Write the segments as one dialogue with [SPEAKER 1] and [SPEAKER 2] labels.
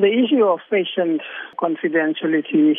[SPEAKER 1] The issue of patient confidentiality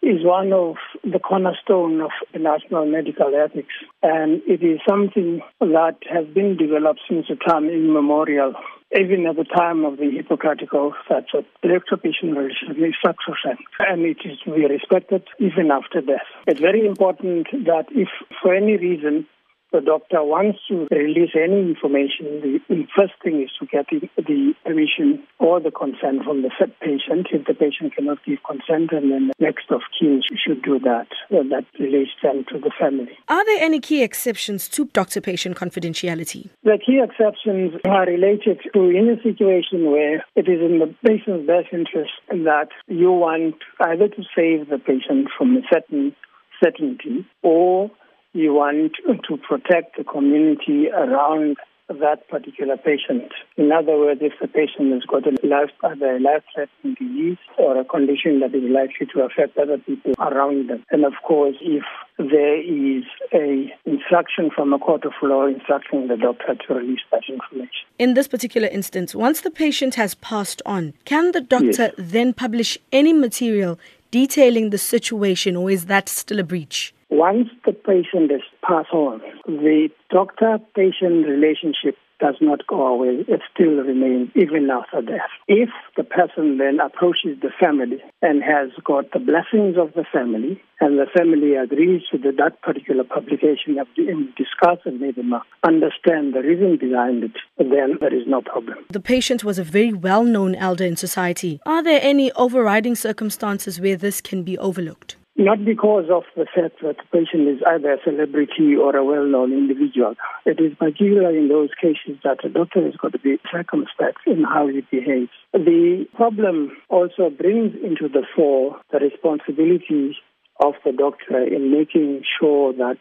[SPEAKER 1] is one of the cornerstone of national medical ethics, and it is something that has been developed since the time immemorial. Even at the time of the Hippocratic Oath, that a patient relationship and it is to be respected even after death. It's very important that if for any reason the doctor wants to release any information, the, first thing is to get the, the, permission or the consent from the patient. If the patient cannot give consent, then the next of kin should do that. That relates then to the family.
[SPEAKER 2] Are there any key exceptions to doctor-patient confidentiality?
[SPEAKER 1] The key exceptions are related to in a situation where it is in the patient's best interest that you want either to save the patient from a certain certainty or you want to protect the community around that particular patient. In other words, if the patient has got a life, either a life-threatening disease or a condition that is likely to affect other people around them. And of course, if there is a instruction from a court of law instructing the doctor to release that information.
[SPEAKER 2] In this particular instance, once the patient has passed on, can the doctor yes. then publish any material detailing the situation or is that still a breach?
[SPEAKER 1] Once the patient is passed on, the doctor-patient relationship does not go away. It still remains even after death. If the person then approaches the family and has got the blessings of the family, and the family agrees to that particular publication the discuss and maybe understand the reason behind it, then there is no problem.
[SPEAKER 2] The patient was a very well-known elder in society. Are there any overriding circumstances where this can be overlooked?
[SPEAKER 1] Not because of the fact that the patient is either a celebrity or a well-known individual. It is particularly in those cases that a doctor has got to be circumspect in how he behaves. The problem also brings into the fore the responsibility of the doctor in making sure that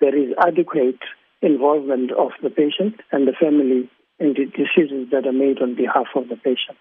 [SPEAKER 1] there is adequate involvement of the patient and the family in the decisions that are made on behalf of the patient.